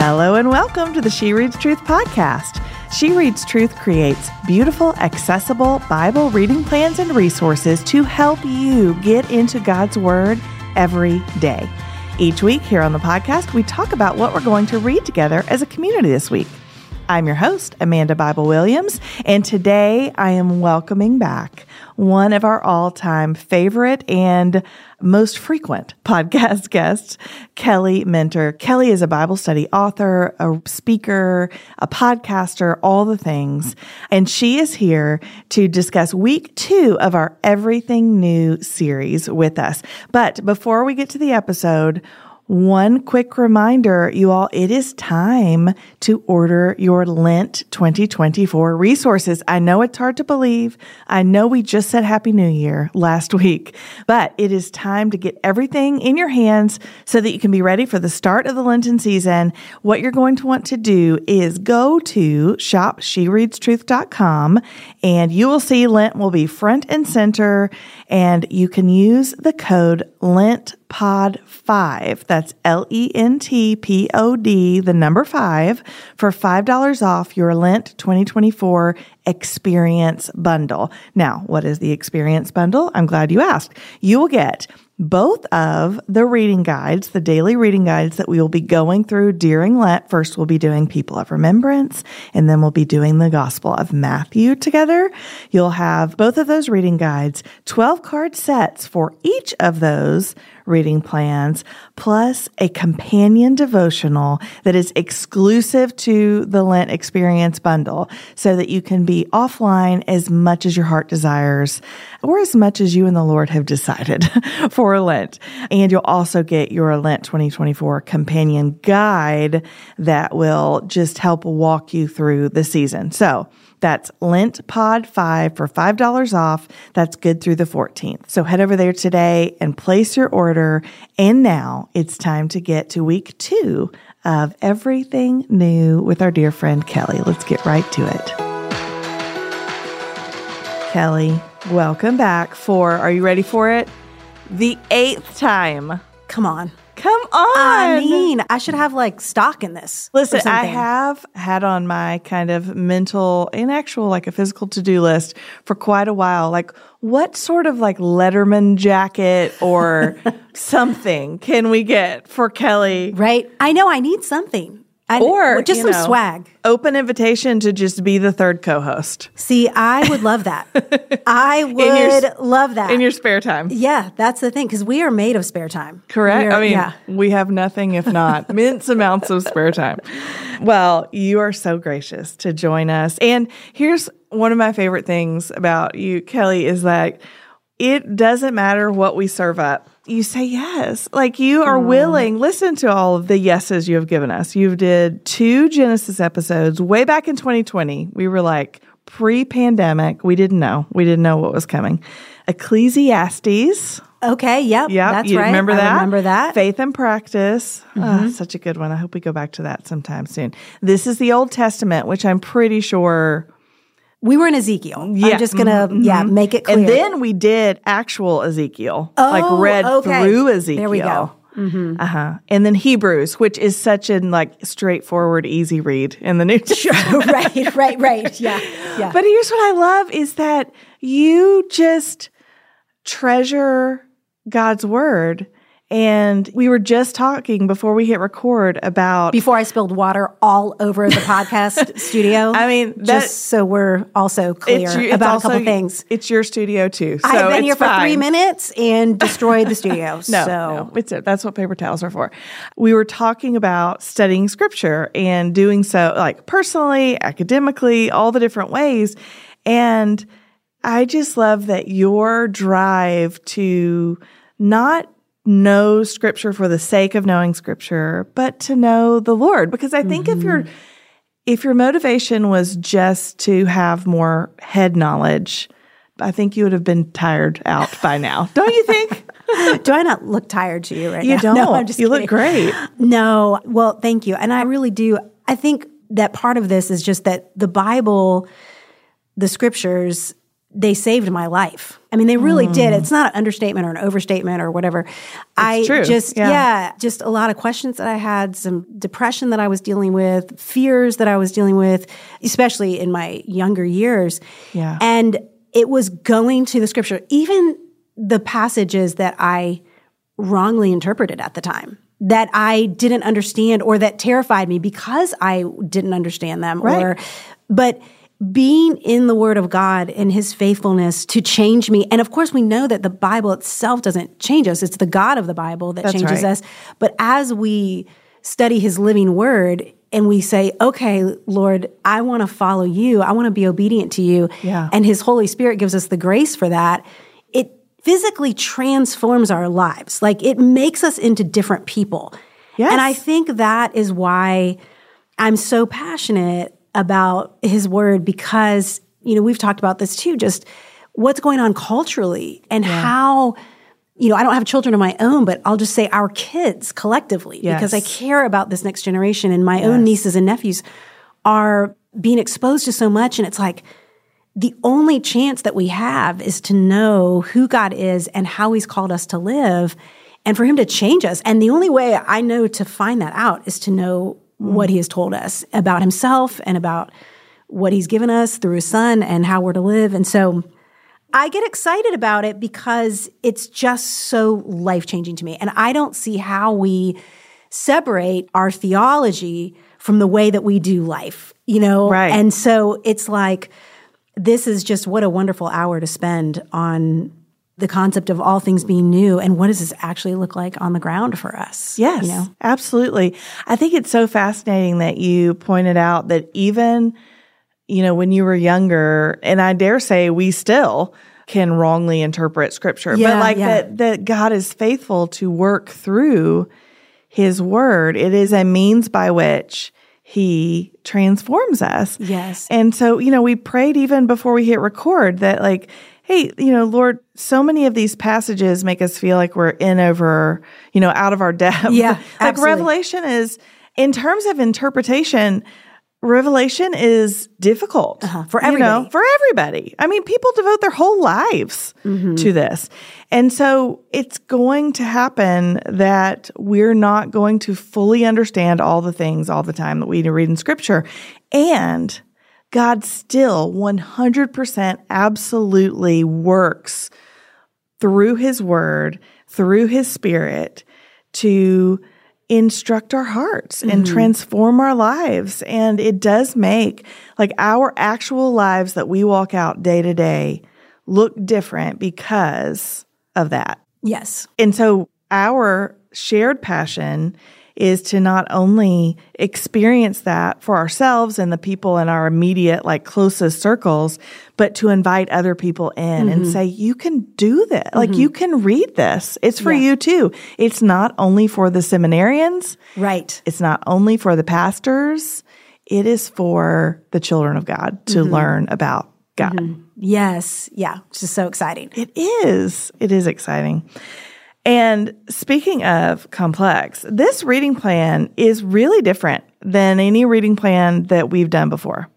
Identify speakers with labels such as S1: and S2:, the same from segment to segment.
S1: Hello and welcome to the She Reads Truth podcast. She Reads Truth creates beautiful, accessible Bible reading plans and resources to help you get into God's Word every day. Each week here on the podcast, we talk about what we're going to read together as a community this week. I'm your host, Amanda Bible Williams, and today I am welcoming back one of our all time favorite and most frequent podcast guest, Kelly Minter. Kelly is a Bible study author, a speaker, a podcaster, all the things. And she is here to discuss week two of our Everything New series with us. But before we get to the episode, one quick reminder, you all, it is time to order your Lent 2024 resources. I know it's hard to believe. I know we just said Happy New Year last week, but it is time to get everything in your hands so that you can be ready for the start of the Lenten season. What you're going to want to do is go to shopshereadstruth.com and you will see Lent will be front and center and you can use the code LENTPOD5. That's L E N T P O D, the number five, for $5 off your Lent 2024 experience bundle. Now, what is the experience bundle? I'm glad you asked. You will get both of the reading guides, the daily reading guides that we will be going through during Lent. First, we'll be doing People of Remembrance, and then we'll be doing the Gospel of Matthew together. You'll have both of those reading guides, 12 card sets for each of those reading plans, plus a companion devotional that is exclusive to the Lent Experience bundle so that you can be offline as much as your heart desires or as much as you and the Lord have decided for Lent. And you'll also get your Lent 2024 companion guide that will just help walk you through the season. So, that's Lent Pod 5 for $5 off. That's good through the 14th. So head over there today and place your order. And now it's time to get to week two of everything new with our dear friend Kelly. Let's get right to it. Kelly, welcome back for, are you ready for it? The eighth time.
S2: Come on.
S1: Come on.
S2: I mean, I should have like stock in this.
S1: Listen, I have had on my kind of mental and actual, like a physical to do list for quite a while. Like, what sort of like Letterman jacket or something can we get for Kelly?
S2: Right? I know I need something. I,
S1: Or
S2: just some
S1: know,
S2: swag.
S1: Open invitation to just be the third co-host
S2: See, I would love that. I would
S1: your-
S2: love that.
S1: in your spare time.
S2: yeah, that's the thing because we are made of spare time.
S1: Correct.
S2: Are-
S1: I mean,
S2: yeah.
S1: we have nothing if not immense amounts of spare time. Well, you are so gracious to join us. And here's one of my favorite things about you, Kelly, is that it doesn't matter what we serve up. You say yes. Like you are willing. Listen to all of the yeses you have given us. You've did two Genesis episodes way back in 2020. We were like pre-pandemic. We didn't know. We didn't know what was coming. Ecclesiastes.
S2: Okay. Yep.
S1: Yeah,
S2: That's
S1: you
S2: right.
S1: remember
S2: I
S1: that?
S2: remember that. Mm-hmm.
S1: Faith and practice. Ah, such a good one. I hope we go back to that sometime soon. This is the Old Testament, which I'm pretty sure.
S2: We were in Ezekiel.
S1: Yeah.
S2: I'm just gonna mm-hmm. yeah mm-hmm. make it clear.
S1: And then we did actual Ezekiel, like
S2: Oh,
S1: read
S2: okay.
S1: through Ezekiel.
S2: There we go.
S1: Uh huh. And then Hebrews, which is such an like straightforward, easy read in the New Testament.
S2: right, right, right. Yeah, yeah.
S1: But here's what I love is that you just treasure God's word. And we were just talking before we hit record about
S2: Before I spilled water all over the podcast studio.
S1: I mean, that-
S2: just so we're also clear
S1: It's it's
S2: about
S1: also-
S2: a couple things.
S1: It's your studio too. So
S2: I've been here for three minutes and destroyed the studio.
S1: No,
S2: so
S1: no, it's that's what paper towels are for. We were talking about studying scripture and doing so like personally, academically, all the different ways. And I just love that your drive to not know scripture for the sake of knowing scripture, but to know the Lord. Because I think if your mm-hmm. if your motivation was just to have more head knowledge, I think you would have been tired out by now. Don't you think?
S2: do I not look tired to you right
S1: You
S2: now?
S1: don't.
S2: No, I'm just
S1: you
S2: kidding.
S1: look great.
S2: No, well, thank you. And I really do. I think that part of this is just that the Bible, the scriptures, they saved my life. I mean, they really did. Mm. It's not an understatement or an overstatement or whatever. I
S1: true.
S2: just,
S1: Yeah.
S2: yeah. just a lot of questions that I had, some depression that I was dealing with, fears that I was dealing with, especially in my younger years.
S1: Yeah.
S2: And it was going to the scripture, even the passages that I wrongly interpreted at the time that I didn't understand or that terrified me because I didn't understand them
S1: Right.
S2: or but being in the word of God and his faithfulness to change me and of course we know that the Bible itself doesn't change us it's the God of the Bible that
S1: That's
S2: changes
S1: right.
S2: us but as we study his living word and we say okay Lord I want to follow you I want to be obedient to you
S1: Yeah.
S2: and his holy spirit gives us the grace for that it physically transforms our lives like it makes us into different people
S1: Yes.
S2: and I think that is why I'm so passionate about his word because, you know, we've talked about this too, just what's going on culturally and how, you know, I don't have children of my own, but I'll just say our kids collectively because I care about this next generation and my own nieces and nephews are being exposed to so much. And it's like, the only chance that we have is to know who God is and how He's called us to live and for Him to change us. And the only way I know to find that out is to know what He has told us about Himself and about what He's given us through His Son and how we're to live. And so I get excited about it because it's just so life changing to me. And I don't see how we separate our theology from the way that we do life, you know?
S1: Right.
S2: And so it's like, this is just what a wonderful hour to spend on the concept of all things being new and what does this actually look like on the ground for us?
S1: Yes,
S2: You know?
S1: absolutely. I think it's so fascinating that you pointed out that even, you know, when you were younger, and I dare say we still can wrongly interpret scripture, but like
S2: yeah.
S1: that, that God is faithful to work through his word. It is a means by which he transforms us.
S2: Yes.
S1: And so, you know, we prayed even before we hit record that, like, hey, you know, Lord, so many of these passages make us feel like we're in over, you know, out of our depth.
S2: Yeah,
S1: like
S2: absolutely.
S1: Revelation is, in terms of interpretation, Revelation is difficult
S2: Uh-huh, for
S1: you know,
S2: everybody.
S1: for everybody. I mean, people devote their whole lives
S2: Mm-hmm.
S1: to this. And so it's going to happen that we're not going to fully understand all the things all the time that we read in scripture. And God still 100% absolutely works through his word, through his spirit to instruct our hearts and mm-hmm. transform our lives. And it does make like our actual lives that we walk out day to day look different because of that.
S2: Yes.
S1: And so our shared passion is to not only experience that for ourselves and the people in our immediate, like closest circles, but to invite other people in and mm-hmm. say, you can do this. Like mm-hmm. you can read this. It's for you too. It's not only for the seminarians.
S2: Right.
S1: It's not only for the pastors. It is for the children of God to mm-hmm. learn about God.
S2: Yes. Yeah. It's just so exciting.
S1: It is. It is exciting. And speaking of complex, this reading plan is really different than any reading plan that we've done before.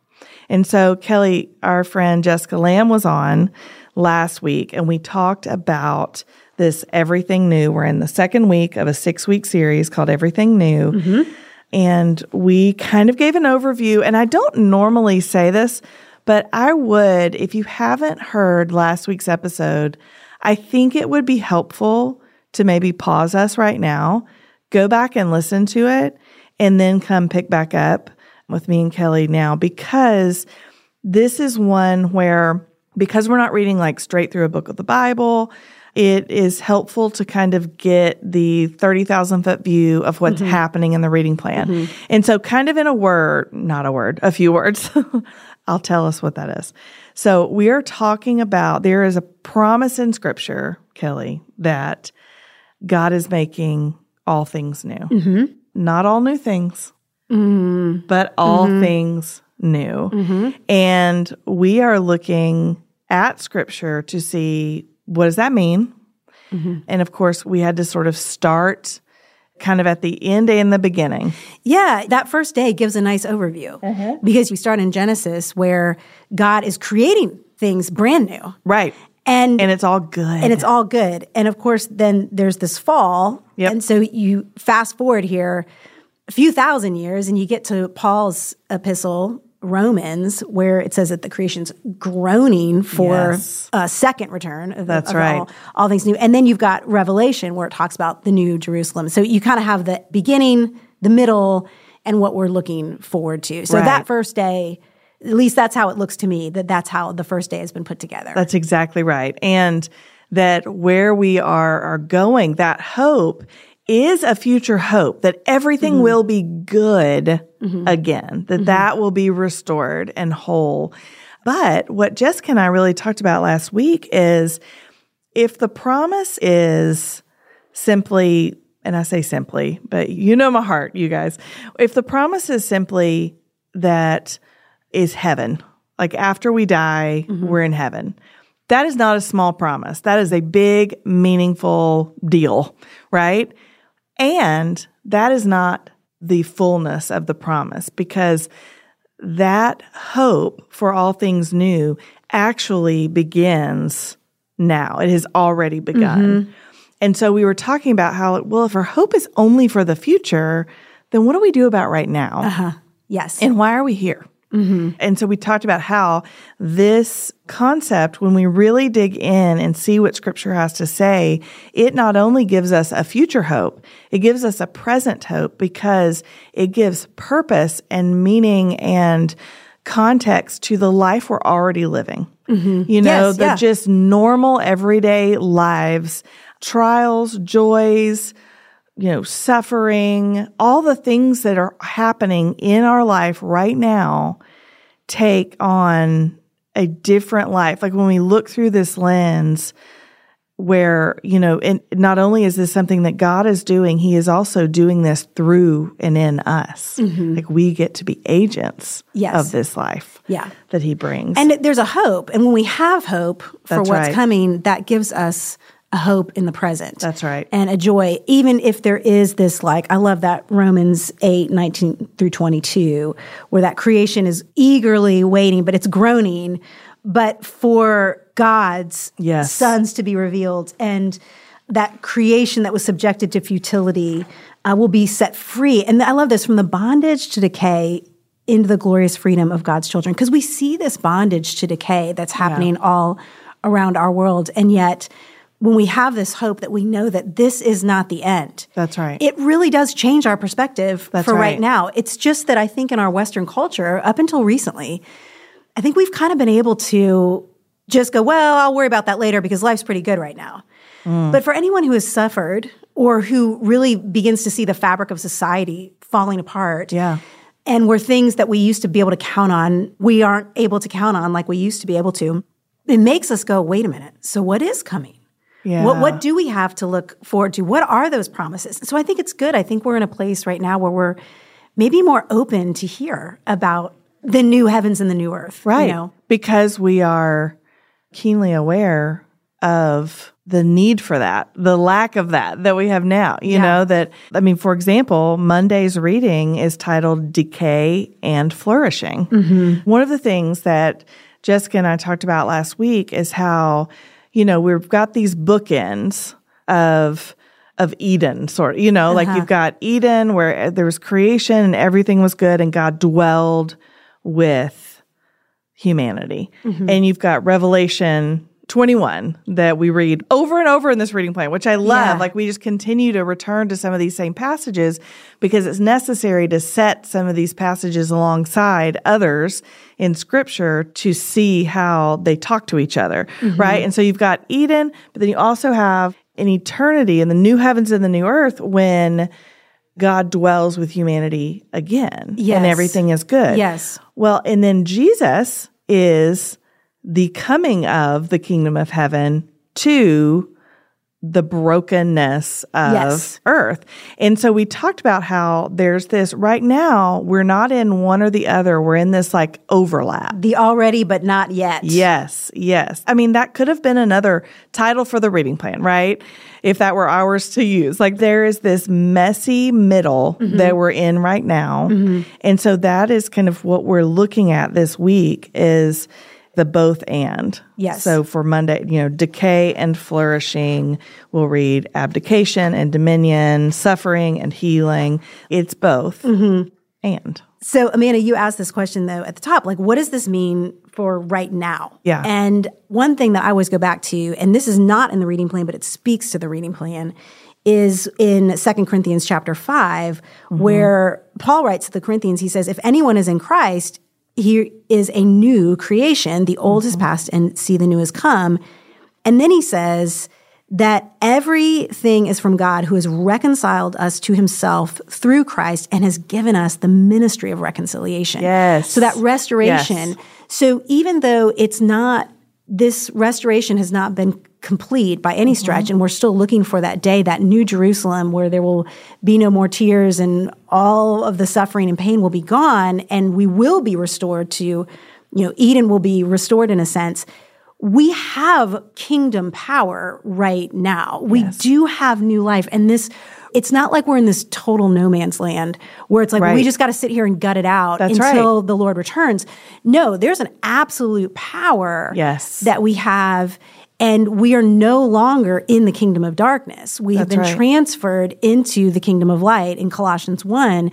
S1: And so Kelly, our friend Jessica Lamb was on last week and we talked about this everything new. We're in the second week of a six week series called Everything New. Mm-hmm. And we kind of gave an overview. And I don't normally say this, but I would, if you haven't heard last week's episode, I think it would be helpful to maybe pause us right now, go back and listen to it, and then come pick back up with me and Kelly now because this is one where, because we're not reading like straight through a book of the Bible, it is helpful to kind of get the 30,000 foot view of what's mm-hmm. happening in the reading plan. Mm-hmm. And so, kind of in a word, not a word, a few words, I'll tell us what that is. So, we are talking about there is a promise in scripture, Kelly, that God is making all things new. Mm-hmm. Not all new things, mm-hmm. but all mm-hmm. things new. And we are looking at scripture to see what does that mean? And of course, we had to sort of start kind of at the end and the beginning.
S2: Yeah, that first day gives a nice overview because we start in Genesis where God is creating things brand new.
S1: Right.
S2: And
S1: And it's all good.
S2: and it's all good. And of course, then there's this fall.
S1: Yep.
S2: And so you fast forward here a few thousand years and you get to Paul's epistle, Romans, where it says that the creation's groaning for
S1: Yes.
S2: a second return of,
S1: That's
S2: of
S1: right.
S2: all, all things new. And then you've got Revelation where it talks about the new Jerusalem. So you kind of have the beginning, the middle, and what we're looking forward to. So
S1: Right.
S2: that first day, at least that's how it looks to me, that that's how the first day has been put together.
S1: That's exactly right. And that where we are are going, that hope is a future hope that everything
S2: Mm-hmm.
S1: will be good again, that that will be restored and whole. But what Jessica and I really talked about last week is if the promise is simply, and I say simply, but you know my heart, you guys. If the promise is simply that is heaven, like after we die, mm-hmm. we're in heaven. That is not a small promise. That is a big, meaningful deal, right? And that is not the fullness of the promise because that hope for all things new actually begins now. It has already begun. Mm-hmm. And so we were talking about how, well, if our hope is only for the future, then what do we do about right now? Uh-huh.
S2: yes.
S1: And why are we here? Mm-hmm. And so we talked about how this concept, when we really dig in and see what scripture has to say, it not only gives us a future hope, it gives us a present hope because it gives purpose and meaning and context to the life we're already living. Mm-hmm. You know,
S2: Yes,
S1: the
S2: yeah.
S1: just normal everyday lives, trials, joys, you know, suffering, all the things that are happening in our life right now take on a different life. Like when we look through this lens, where, you know, and not only is this something that God is doing, He is also doing this through and in us. Mm-hmm. Like we get to be agents
S2: Yes.
S1: of this life
S2: Yeah.
S1: that He brings.
S2: And there's a hope. And when we have hope for
S1: That's
S2: what's
S1: right.
S2: coming, that gives us a hope in the present.
S1: That's right.
S2: And a joy, even if there is this, like, I love that Romans 8, 19 through 22, where that creation is eagerly waiting, but it's groaning, but for God's
S1: Yes.
S2: sons to be revealed. And that creation that was subjected to futility uh, will be set free. And I love this from the bondage to decay into the glorious freedom of God's children. Because we see this bondage to decay that's happening all around our world. And yet, when we have this hope that we know that this is not the end,
S1: That's right.
S2: it really does change our perspective
S1: That's
S2: for right.
S1: right.
S2: now. It's just that I think in our Western culture, up until recently, I think we've kind of been able to just go, well, I'll worry about that later because life's pretty good right now.
S1: Mm.
S2: But for anyone who has suffered or who really begins to see the fabric of society falling apart,
S1: Yeah.
S2: and where things that we used to be able to count on, we aren't able to count on like we used to be able to, it makes us go, wait a minute. So what is coming?
S1: Yeah.
S2: What what do we have to look forward to? What are those promises? So I think it's good. I think we're in a place right now where we're maybe more open to hear about the new heavens and the new earth.
S1: Right.
S2: You know?
S1: Because we are keenly aware of the need for that, the lack of that that we have now. You
S2: Yeah.
S1: know, that, I mean, for example, Monday's reading is titled Decay and Flourishing. Mm-hmm. One of the things that Jessica and I talked about last week is how, you know, we've got these bookends of, of Eden, sort of, you know, like you've uh-huh. got Eden where uh, there was creation and everything was good and God dwelled with humanity. Mm-hmm. And you've got Revelation 21 that we read over and over in this reading plan, which I love.
S2: Yeah.
S1: Like we just continue to return to some of these same passages because it's necessary to set some of these passages alongside others in scripture to see how they talk to each other, mm-hmm. right? And so you've got Eden, but then you also have an eternity in the new heavens and the new earth when God dwells with humanity again
S2: Yes.
S1: and everything is good.
S2: Yes.
S1: Well, and then Jesus is the coming of the kingdom of heaven to the brokenness of
S2: Yes.
S1: earth. And so we talked about how there's this right now, we're not in one or the other, we're in this like overlap.
S2: The already but not yet.
S1: Yes, yes. I mean, that could have been another title for the reading plan, right? If that were ours to use. Like there is this messy middle mm-hmm. that we're in right now. Mm-hmm. And so that is kind of what we're looking at this week is the both and.
S2: Yes.
S1: So for Monday, you know, decay and flourishing, we'll read abdication and dominion, suffering and healing. It's both
S2: Mm-hmm.
S1: and.
S2: So, Amanda, you asked this question though at the top, like, what does this mean for right now?
S1: Yeah.
S2: And one thing that I always go back to, and this is not in the reading plan, but it speaks to the reading plan, is in Second Corinthians chapter 5, where Paul writes to the Corinthians, he says, if anyone is in Christ, he is a new creation. The old has mm-hmm. passed and see the new has come. And then he says, that everything is from God who has reconciled us to himself through Christ and has given us the ministry of reconciliation.
S1: Yes.
S2: So that restoration.
S1: Yes.
S2: So even though it's not, this restoration has not been complete by any mm-hmm. stretch, and we're still looking for that day, that new Jerusalem where there will be no more tears and all of the suffering and pain will be gone, and we will be restored to, you know, Eden will be restored in a sense we have kingdom power right now. We do have new life. And this, it's not like we're in this total no man's land where it's like,
S1: Right.
S2: we just got to sit here and gut it out
S1: That's
S2: until the Lord returns. No, there's an absolute power
S1: Yes.
S2: that we have. And we are no longer in the kingdom of darkness. We have been
S1: right.
S2: transferred into the kingdom of light in Colossians 1.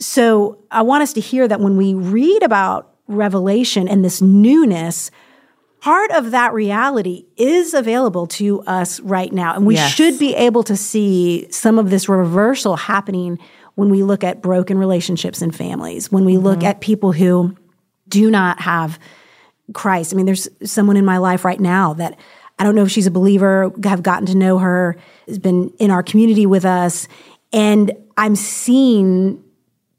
S2: So I want us to hear that when we read about Revelation and this newness, part of that reality is available to us right now. And we
S1: Yes.
S2: should be able to see some of this reversal happening when we look at broken relationships and families, when we look mm-hmm. at people who do not have Christ. I mean, there's someone in my life right now that I don't know if she's a believer, have gotten to know her, has been in our community with us, and I'm seeing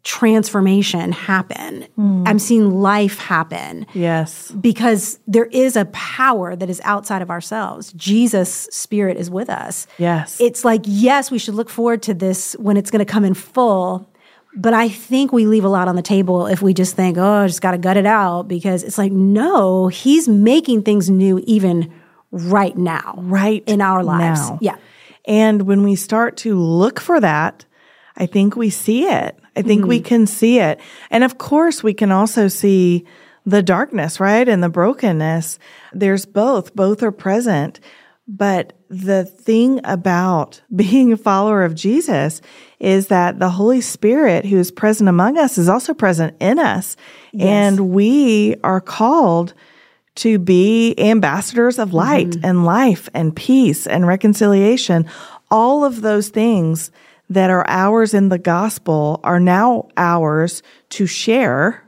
S2: transformation happen. Hmm. I'm seeing life happen
S1: Yes.
S2: because there is a power that is outside of ourselves. Jesus' spirit is with us.
S1: Yes.
S2: It's like, yes, we should look forward to this when it's going to come in full. But I think we leave a lot on the table if we just think, oh, I just got to gut it out because it's like, no, he's making things new even right now.
S1: Right
S2: In our lives.
S1: now.
S2: Yeah.
S1: And when we start to look for that, I think we see it. I think
S2: Mm-hmm.
S1: we can see it. And of course, we can also see the darkness, right? And the brokenness. There's both, both are present. But the thing about being a follower of Jesus is that the Holy Spirit who is present among us is also present in us. And we are called to be ambassadors of mm-hmm. light and life and peace and reconciliation. All of those things that are ours in the gospel are now ours to share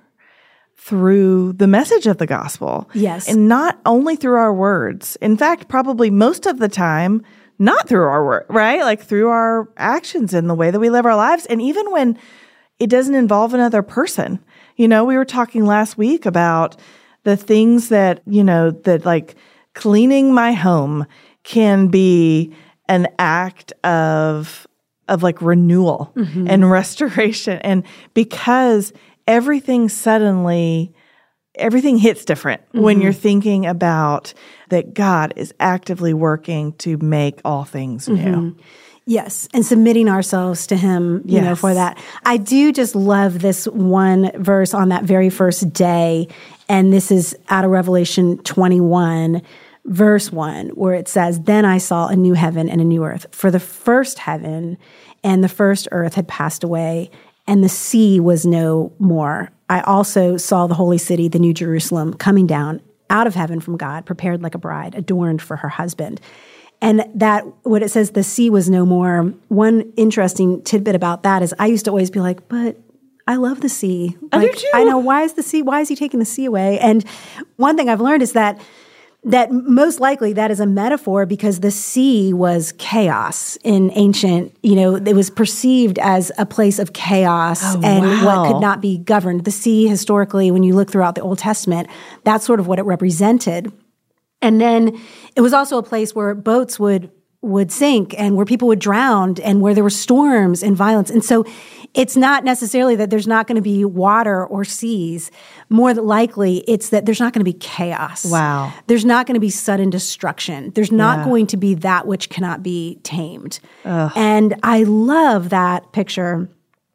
S1: through the message of the gospel.
S2: Yes.
S1: And not only through our words. In fact, probably most of the time, not through our word, right? Like through our actions and the way that we live our lives. And even when it doesn't involve another person. You know, we were talking last week about the things that, you know, that like cleaning my home can be an act of of like renewal mm-hmm. and restoration. And because everything suddenly everything hits different when mm-hmm. you're thinking about that God is actively working to make all things new. Mm-hmm.
S2: Yes, and submitting ourselves to Him, you know, for that. I do just love this one verse on that very first day, and this is out of Revelation 21, verse 1, where it says, Then I saw a new heaven and a new earth, for the first heaven and the first earth had passed away, and the sea was no more. I also saw the holy city, the new Jerusalem, coming down out of heaven from God, prepared like a bride, adorned for her husband. And that, what it says, the sea was no more. One interesting tidbit about that is I used to always be like, but I love the sea.
S1: I do too.
S2: I know why is the sea, why is he taking the sea away? And one thing I've learned is that that most likely that is a metaphor because the sea was chaos in ancient, you know, it was perceived as a place of chaos oh, and what
S1: Oh,
S2: could not be governed. The sea historically, when you look throughout the Old Testament, that's sort of what it represented. And then it was also a place where boats would would sink and where people would drown and where there were storms and violence. And so it's not necessarily that there's not going to be water or seas. More than likely, it's that there's not going to be chaos.
S1: Wow.
S2: There's not going to be sudden destruction. There's not
S1: Yeah.
S2: going to be that which cannot be tamed. And I love that picture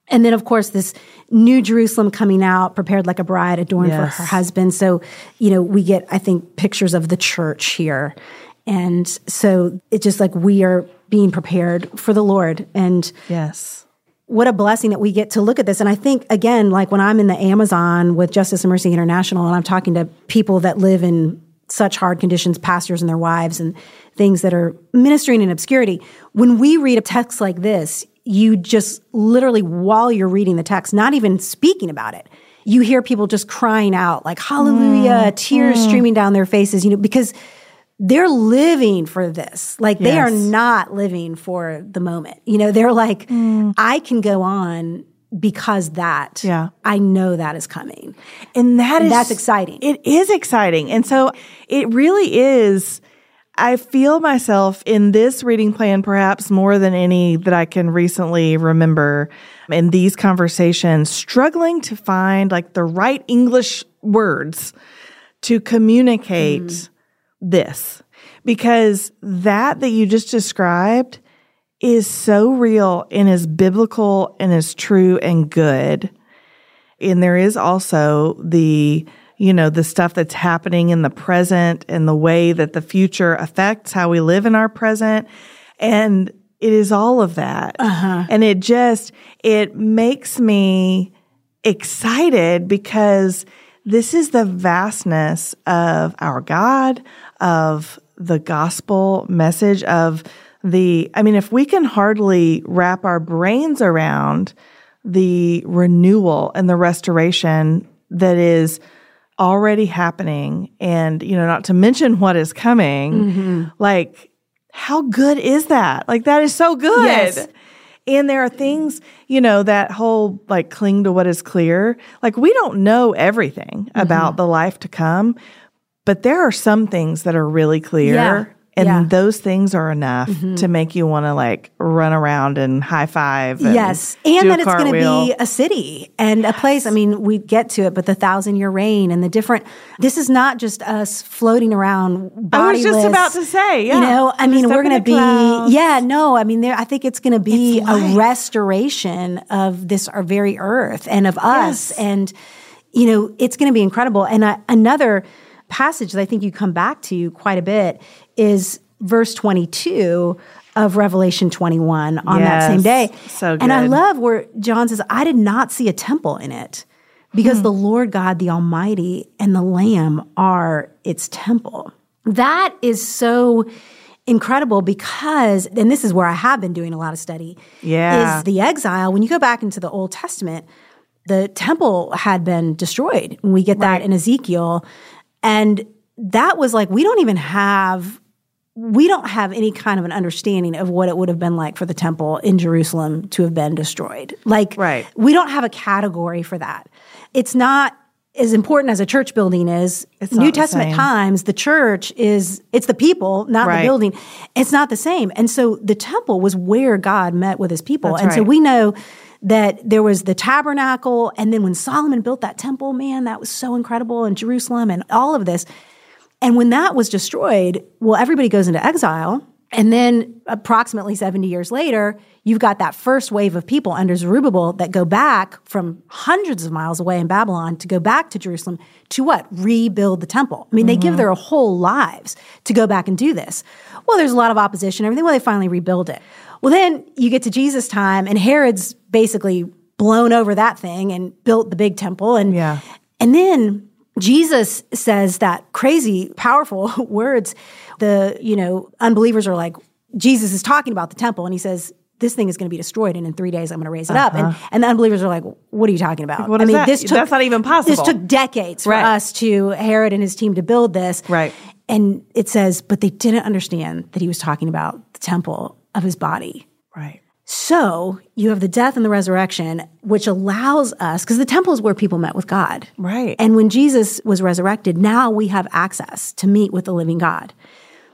S2: And then, of course, this new Jerusalem coming out, prepared like a bride, adorned yes. for her husband. So, you know, we get, I think, pictures of the church here. And so it's just like we are being prepared for the Lord. And
S1: yes.
S2: What a blessing that we get to look at this. And I think, again, like when I'm in the Amazon with Justice and Mercy International and I'm talking to people that live in such hard conditions, pastors and their wives, and things that are ministering in obscurity, when we read a text like this, you just literally, while you're reading the text, not even speaking about it, you hear people just crying out, like, hallelujah, mm, tears mm. streaming down their faces, you know, because they're living for this. Like, yes. they are not living for the moment. You know, they're like, mm. I can go on because that yeah i know that is coming
S1: and that is
S2: that's exciting
S1: it is exciting and so it really is I feel myself in this reading plan perhaps more than any that I can recently remember in these conversations, struggling to find like the right English words to communicate mm. This. Because that that you just described is so real and is biblical and is true and good. And there is also the you know, the stuff that's happening in the present and the way that the future affects how we live in our present. And it is all of that. Uh-huh. And it just, it makes me excited because this is the vastness of our God, of the gospel message, of the, I mean, if we can hardly wrap our brains around the renewal and the restoration that is already happening and, you know, not to mention what is coming, mm-hmm. like, how good is that? Like, that is so good. Yes. And there are things, you know, that whole like cling to what is clear. Like, we don't know everything mm-hmm. about the life to come, but there are some things that are really clear. Yeah. And yeah. those things are enough mm-hmm. to make you want to like run around and high five. And
S2: yes. And that it's going to be a city and yes. a place. I mean, we get to it, but the thousand year reign and the different, this is not just us floating around. Bodiless, I was
S1: just about to say, yeah.
S2: You know, I mean, we're going to be, clouds. yeah, no, I mean, there, I think it's going to be a restoration of this, our very earth and of us. Yes. And, you know, it's going to be incredible. And uh, another, passage that I think you come back to quite a bit is verse 22 of Revelation 21 on yes, that same day.
S1: So good.
S2: And I love where John says, I did not see a temple in it because hmm. the Lord God, the Almighty, and the Lamb are its temple. That is so incredible because, and this is where I have been doing a lot of study,
S1: yeah.
S2: is the exile. When you go back into the Old Testament, the temple had been destroyed. We get that right. in Ezekiel. And that was like, we don't even have we don't have any kind of an understanding of what it would have been like for the temple in Jerusalem to have been destroyed. Like,
S1: right.
S2: we don't have a category for that. It's not as important as a church building is. It's New Testament times, the church is, it's the people, not right. the building. It's not the same. And so the temple was where God met with his people. That's and right. so we know that there was the tabernacle. And then when Solomon built that temple, man, that was so incredible in Jerusalem and all of this. And when that was destroyed, well, everybody goes into exile. And then approximately 70 years later, you've got that first wave of people under Zerubbabel that go back from hundreds of miles away in Babylon to go back to Jerusalem to what? Rebuild the temple. I mean, mm-hmm. they give mm-hmm. their whole lives to go back and do this. Well, there's a lot of opposition, everything. Well, they finally rebuild it. Well, then you get to Jesus' time, and Herod's basically blown over that thing and built the big temple. And,
S1: yeah.
S2: and then Jesus says that crazy, powerful words. The, you know, unbelievers are like, Jesus is talking about the temple and he says, this thing is going to be destroyed and in three days I'm going to raise it uh-huh. up. And, uh-huh. and the unbelievers are like, what are you talking about?
S1: What I mean, that? this took, that's not even possible.
S2: This took decades for us to Herod and his team to build this.
S1: Right.
S2: And it says, but they didn't understand that he was talking about the temple of his body.
S1: Right.
S2: So you have the death and the resurrection, which allows us, because the temple is where people met with God.
S1: Right.
S2: And when Jesus was resurrected, now we have access to meet with the living God.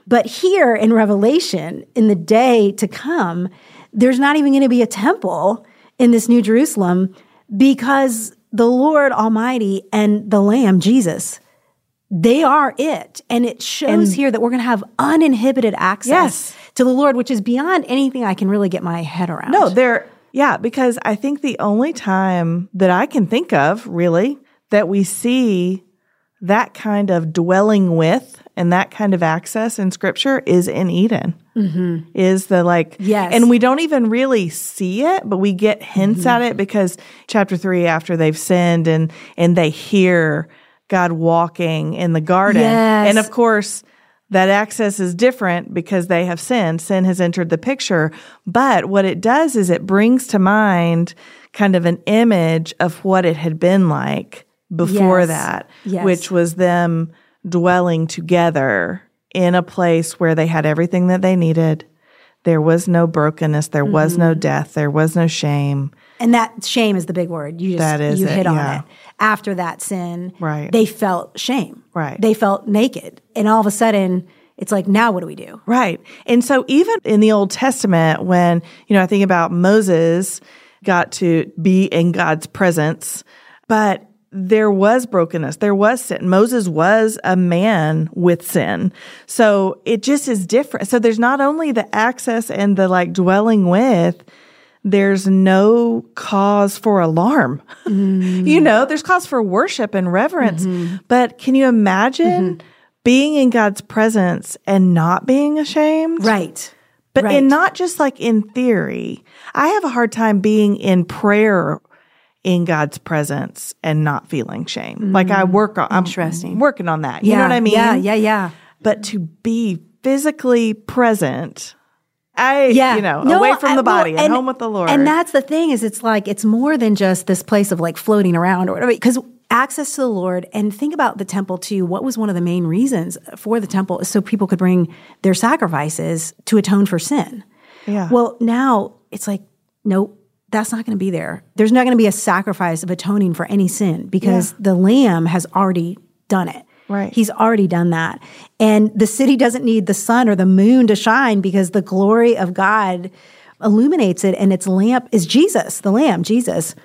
S2: But here in Revelation, in the day to come, there's not even going to be a temple in this New Jerusalem because the Lord Almighty and the Lamb, Jesus, they are it. And it shows and, here that we're going to have uninhibited access.
S1: Yes
S2: to the Lord, which is beyond anything I can really get my head around.
S1: No, they're Yeah, because I think the only time that I can think of really that we see that kind of dwelling with and that kind of access in scripture is in Eden. Mm-hmm. Is the like,
S2: Yes.
S1: and we don't even really see it, but we get hints
S2: Mm-hmm.
S1: at it because chapter three, after they've sinned and and they hear God walking in the garden,
S2: Yes.
S1: and of course that access is different because they have sinned. Sin has entered the picture. But what it does is it brings to mind kind of an image of what it had been like before
S2: Yes.
S1: that,
S2: Yes.
S1: which was them dwelling together in a place where they had everything that they needed. There was no brokenness, there was
S2: Mm-hmm.
S1: no death, there was no shame.
S2: And that shame is the big word. You just
S1: That is
S2: you
S1: it,
S2: hit on
S1: yeah.
S2: it. After that sin,
S1: Right.
S2: they felt shame.
S1: Right.
S2: They felt naked. And all of a sudden, it's like, now what do we do?
S1: Right. And so even in the Old Testament, when, you know, I think about Moses got to be in God's presence, but there was brokenness. There was sin. Moses was a man with sin. So it just is different. So there's not only the access and the like dwelling with, there's no cause for alarm. you know, there's cause for worship and reverence. Mm-hmm. But can you imagine mm-hmm. being in God's presence and not being ashamed?
S2: Right.
S1: But
S2: right.
S1: in not just like in theory. I have a hard time being in prayer in God's presence and not feeling shame. Like I mm. work on I'm working on that. You know what I mean?
S2: Yeah, yeah, yeah.
S1: But to be physically present, I
S2: yeah.
S1: you know,
S2: No,
S1: away from the body
S2: well,
S1: and, home with the Lord.
S2: And that's the thing is it's like it's more than just this place of like floating around or whatever. Because access to the Lord and think about the temple too. What was one of the main reasons for the temple is so people could bring their sacrifices to atone for sin.
S1: Yeah.
S2: Well, now it's like, nope, that's not going to be there. There's not going to be a sacrifice of atoning for any sin because the lamb has already done it.
S1: Right.
S2: He's already done that. And the city doesn't need the sun or the moon to shine because the glory of God illuminates it and its lamp is Jesus, the lamb, Jesus.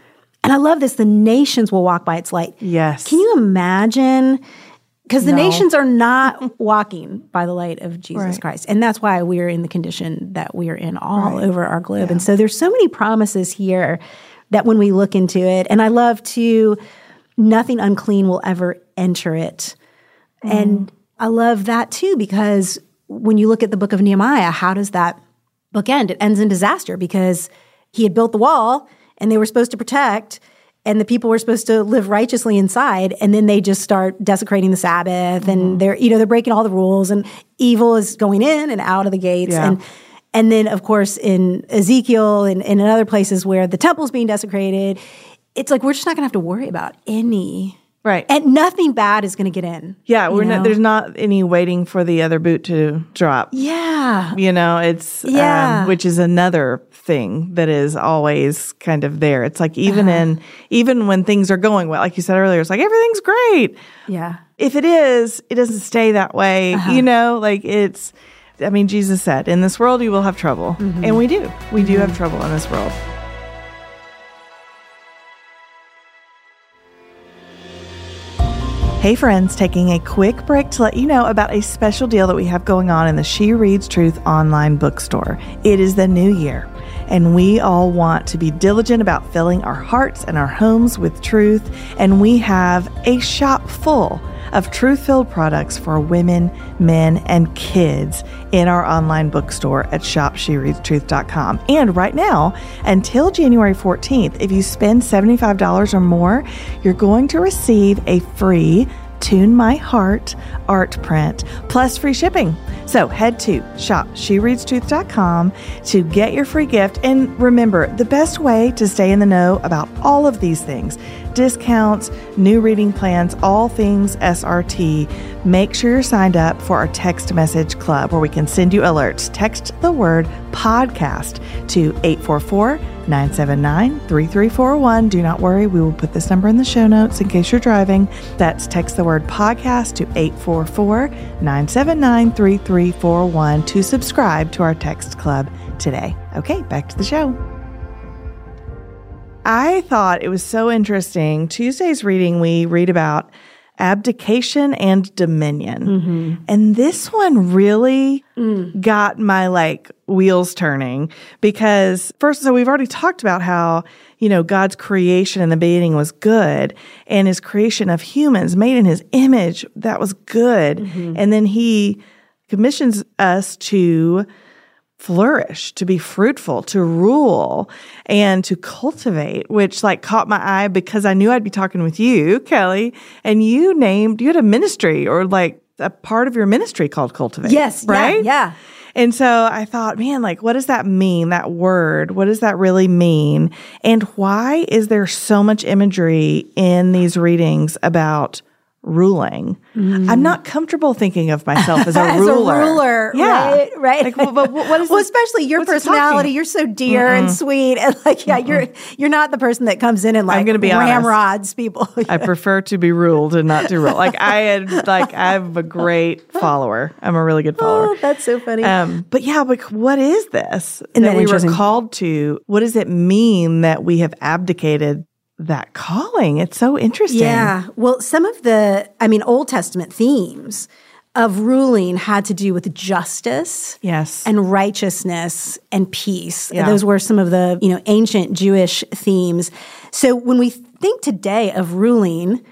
S2: And I love this. The nations will walk by its light.
S1: Yes.
S2: Can you imagine? Because the
S1: No.
S2: nations are not walking by the light of Jesus
S1: Right.
S2: Christ. And that's why we're in the condition that we are in all over our globe. And so there's so many promises here that when we look into it, and I love to, nothing unclean will ever enter it. Mm. And I love that too, because when you look at the book of Nehemiah, how does that book end? It ends in disaster because he had built the wall and they were supposed to protect and the people were supposed to live righteously inside and then they just start desecrating the sabbath and mm-hmm. they're you know they're breaking all the rules and evil is going in and out of the gates
S1: Yeah.
S2: and and then of course in ezekiel and, and in other places where the temple's being desecrated it's like we're just not going to have to worry about any
S1: Right.
S2: and nothing bad is going to get in
S1: yeah, we're not there's not any waiting for the other boot to drop.
S2: yeah
S1: You know, it's um,
S2: Yeah.
S1: which is another thing that is always kind of there. It's like even
S2: Uh-huh.
S1: in even when things are going well, like you said earlier, it's like everything's great.
S2: yeah
S1: If it is, it doesn't stay that way.
S2: Uh-huh.
S1: You know, like it's I mean, Jesus said, "In this world you will have trouble."
S2: Mm-hmm.
S1: And we do. We do have trouble in this world. Hey, friends, taking a quick break to let you know about a special deal that we have going on in the She Reads Truth online bookstore. It is the new year, and we all want to be diligent about filling our hearts and our homes with truth, and we have a shop full of truth filled products for women, men, and kids in our online bookstore at shopshereadstruth.com. And right now, until January 14th, if you spend $75 or more, you're going to receive a free Tune My Heart art print plus free shipping. So head to shopshereadstruth.com to get your free gift. And remember, the best way to stay in the know about all of these things discounts, new reading plans, all things SRT. Make sure you're signed up for our text message club where we can send you alerts. Text the word podcast to 844 979 3341. Do not worry, we will put this number in the show notes in case you're driving. That's text the word podcast to 844 979 3341 to subscribe to our text club today. Okay, back to the show. I thought it was so interesting. Tuesday's reading, we read about abdication and dominion. Mm-hmm. And this one really mm. got my like wheels turning because first, so we've already talked about how, you know, God's creation in the beginning was good and his creation of humans made in his image, that was good. Mm-hmm. And then he commissions us to flourish, to be fruitful, to rule, and to cultivate, which like caught my eye because I knew I'd be talking with you, Kelly, and you named, you had a ministry or like a part of your ministry called Cultivate.
S2: Yes, yeah,
S1: right?
S2: yeah.
S1: And so I thought, man, like, what does that mean? That word, what does that really mean? And why is there so much imagery in these readings about ruling? I'm not comfortable thinking of myself as a
S2: as
S1: ruler.
S2: a ruler,
S1: Yeah.
S2: right? Right.
S1: Like, well, but what is
S2: well,
S1: this-
S2: especially your personality. You're so dear and sweet, and like, yeah, you're you're not the person that comes in and like I'm
S1: gonna be honest.
S2: ramrods people.
S1: I prefer to be ruled and not to rule. Like I had, like I'm a great follower. I'm a really good follower.
S2: oh, that's so funny.
S1: Um, but yeah, like what is this
S2: Isn't
S1: that
S2: that
S1: we were called to? What does it mean that we have abdicated that calling? It's so interesting.
S2: Yeah. Well, some of the, I mean, Old Testament themes of ruling had to do with justice
S1: Yes.
S2: and righteousness and peace.
S1: Yeah.
S2: Those were some of the, you know, ancient Jewish themes. So when we think today of ruling,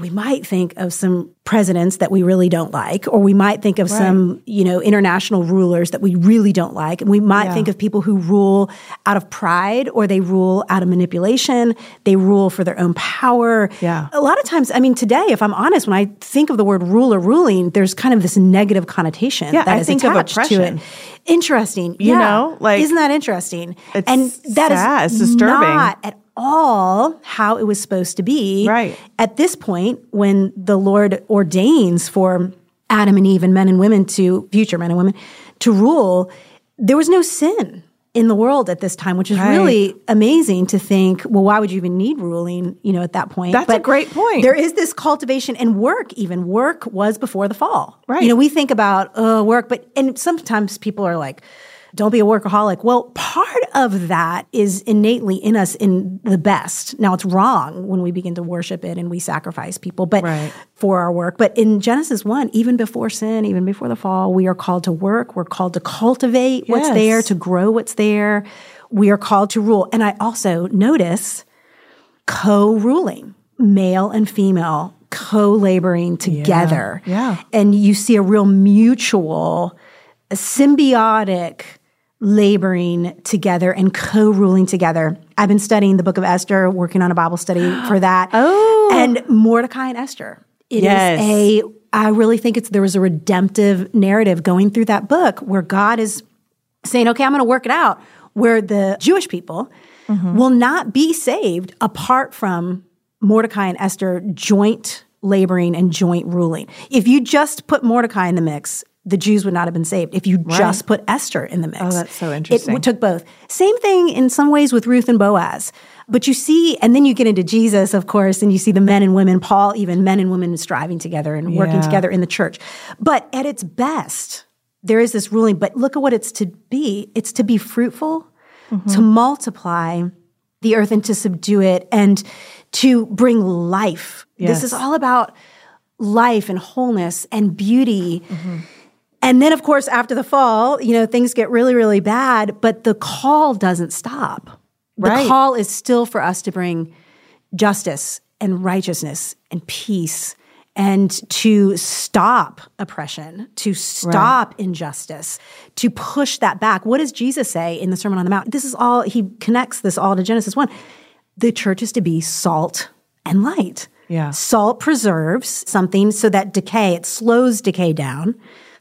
S2: we might think of some presidents that we really don't like, or we might think of some, you know, international rulers that we really don't like. And we might
S1: Yeah.
S2: think of people who rule out of pride or they rule out of manipulation. They rule for their own power.
S1: Yeah.
S2: A lot of times, I mean, today, if I'm honest, when I think of the word ruler ruling, there's kind of this negative connotation
S1: Yeah,
S2: that
S1: I
S2: is
S1: think of
S2: attached to
S1: oppression.
S2: it. Interesting.
S1: You
S2: yeah.
S1: know, like-
S2: isn't that interesting?
S1: It's
S2: and that is
S1: sad. It's disturbing.
S2: not at all how it was supposed to be.
S1: Right.
S2: At this point, when the Lord ordains for Adam and Eve and men and women to, future men and women, to rule, there was no sin in the world at this time, which is
S1: Right.
S2: really amazing to think, well, why would you even need ruling, you know, at that point?
S1: That's a great point.
S2: There is this cultivation and work, even work was before the fall.
S1: Right.
S2: You know, we think about uh, work, but, and sometimes people are like, don't be a workaholic. Well, part of that is innately in us in the best. Now it's wrong when we begin to worship it and we sacrifice people, but
S1: Right.
S2: for our work. But in Genesis 1, even before sin, even before the fall, we are called to work. We're called to cultivate what's there, to grow what's there. We are called to rule. And I also notice co-ruling, male and female co-laboring together.
S1: yeah.
S2: And you see a real mutual, a symbiotic laboring together and co-ruling together. I've been studying the book of Esther, working on a Bible study for that.
S1: Oh.
S2: And Mordecai and Esther. It is
S1: Yes.
S2: a I really think it's there was a redemptive narrative going through that book where God is saying, okay, I'm going to work it out, where the Jewish people mm-hmm. will not be saved apart from Mordecai and Esther joint laboring and joint ruling. If you just put Mordecai in the mix, the Jews would not have been saved. If you just put Esther in the mix,
S1: Oh, that's so interesting.
S2: It took both. Same thing in some ways with Ruth and Boaz. But you see, and then you get into Jesus, of course, and you see the men and women, Paul, even men and women striving together and working
S1: Yeah.
S2: together in the church. But at its best, there is this ruling, but look at what it's to be. It's to be fruitful,
S1: Mm-hmm.
S2: to multiply the earth and to subdue it and to bring life.
S1: Yes.
S2: This is all about life and wholeness and beauty.
S1: Mm-hmm.
S2: And then, of course, after the fall, you know, things get really, really bad, but the call doesn't stop. The call is still for us to bring justice and righteousness and peace and to stop oppression, to stop injustice, to push that back. What does Jesus say in the Sermon on the Mount? This is all, he connects this all to Genesis 1. The church is to be salt and light.
S1: Yeah.
S2: Salt preserves something so that decay, it slows decay down.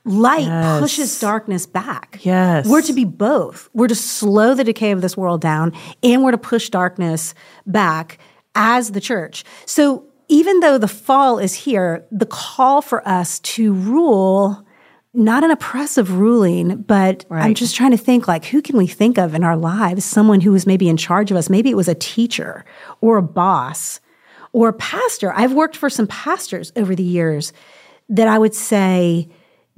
S2: Light
S1: Yes.
S2: pushes darkness back.
S1: Yes.
S2: We're to be both. We're to slow the decay of this world down and we're to push darkness back as the church. So even though the fall is here, the call for us to rule, not an oppressive ruling, but I'm just trying to think like, who can we think of in our lives? Someone who was maybe in charge of us. Maybe it was a teacher or a boss or a pastor. I've worked for some pastors over the years that I would say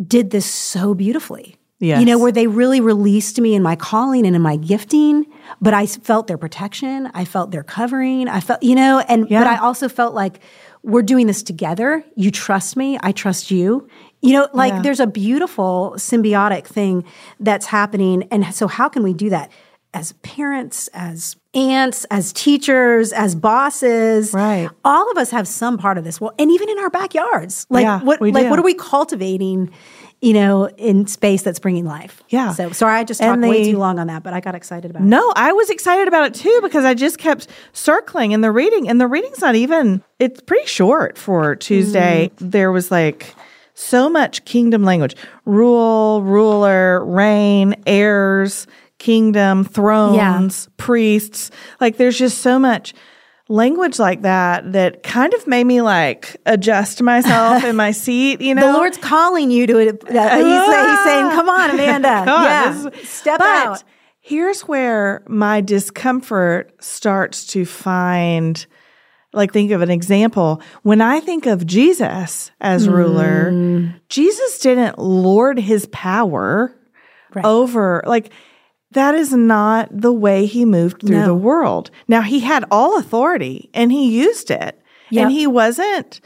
S2: did this so beautifully.
S1: Yes.
S2: You know, where they really released me in my calling and in my gifting, but I felt their protection. I felt their covering. I felt, you know, and,
S1: Yeah.
S2: but I also felt like we're doing this together. You trust me. I trust you. You know, like
S1: Yeah.
S2: there's a beautiful symbiotic thing that's happening. And so, how can we do that? As parents, as aunts, as teachers, as bosses,
S1: Right.
S2: All of us have some part of this. Well, and even in our backyards, like
S1: Yeah,
S2: what, like
S1: do.
S2: what are we cultivating? You know, in space that's bringing life.
S1: Yeah.
S2: So sorry, I just talked way too long on that, but I got excited about it.
S1: No, I was excited about it too because I just kept circling in the reading, and the reading's not even, it's pretty short for Tuesday. Mm-hmm. There was like so much kingdom language rule, ruler, reign, heirs, kingdom, thrones, priests. Like there's just so much language like that that kind of made me like adjust myself in my seat, you know?
S2: The Lord's calling you to it. Uh, he's, he's saying, "Come on, Amanda,
S1: Come
S2: yeah,
S1: is-
S2: step
S1: but
S2: out."
S1: Here's where my discomfort starts to find like think of an example. When I think of Jesus as ruler,
S2: Mm.
S1: Jesus didn't lord his power
S2: Right.
S1: over like that is not the way he moved through
S2: No.
S1: the world. Now he had all authority and he used it.
S2: Yep.
S1: And he wasn't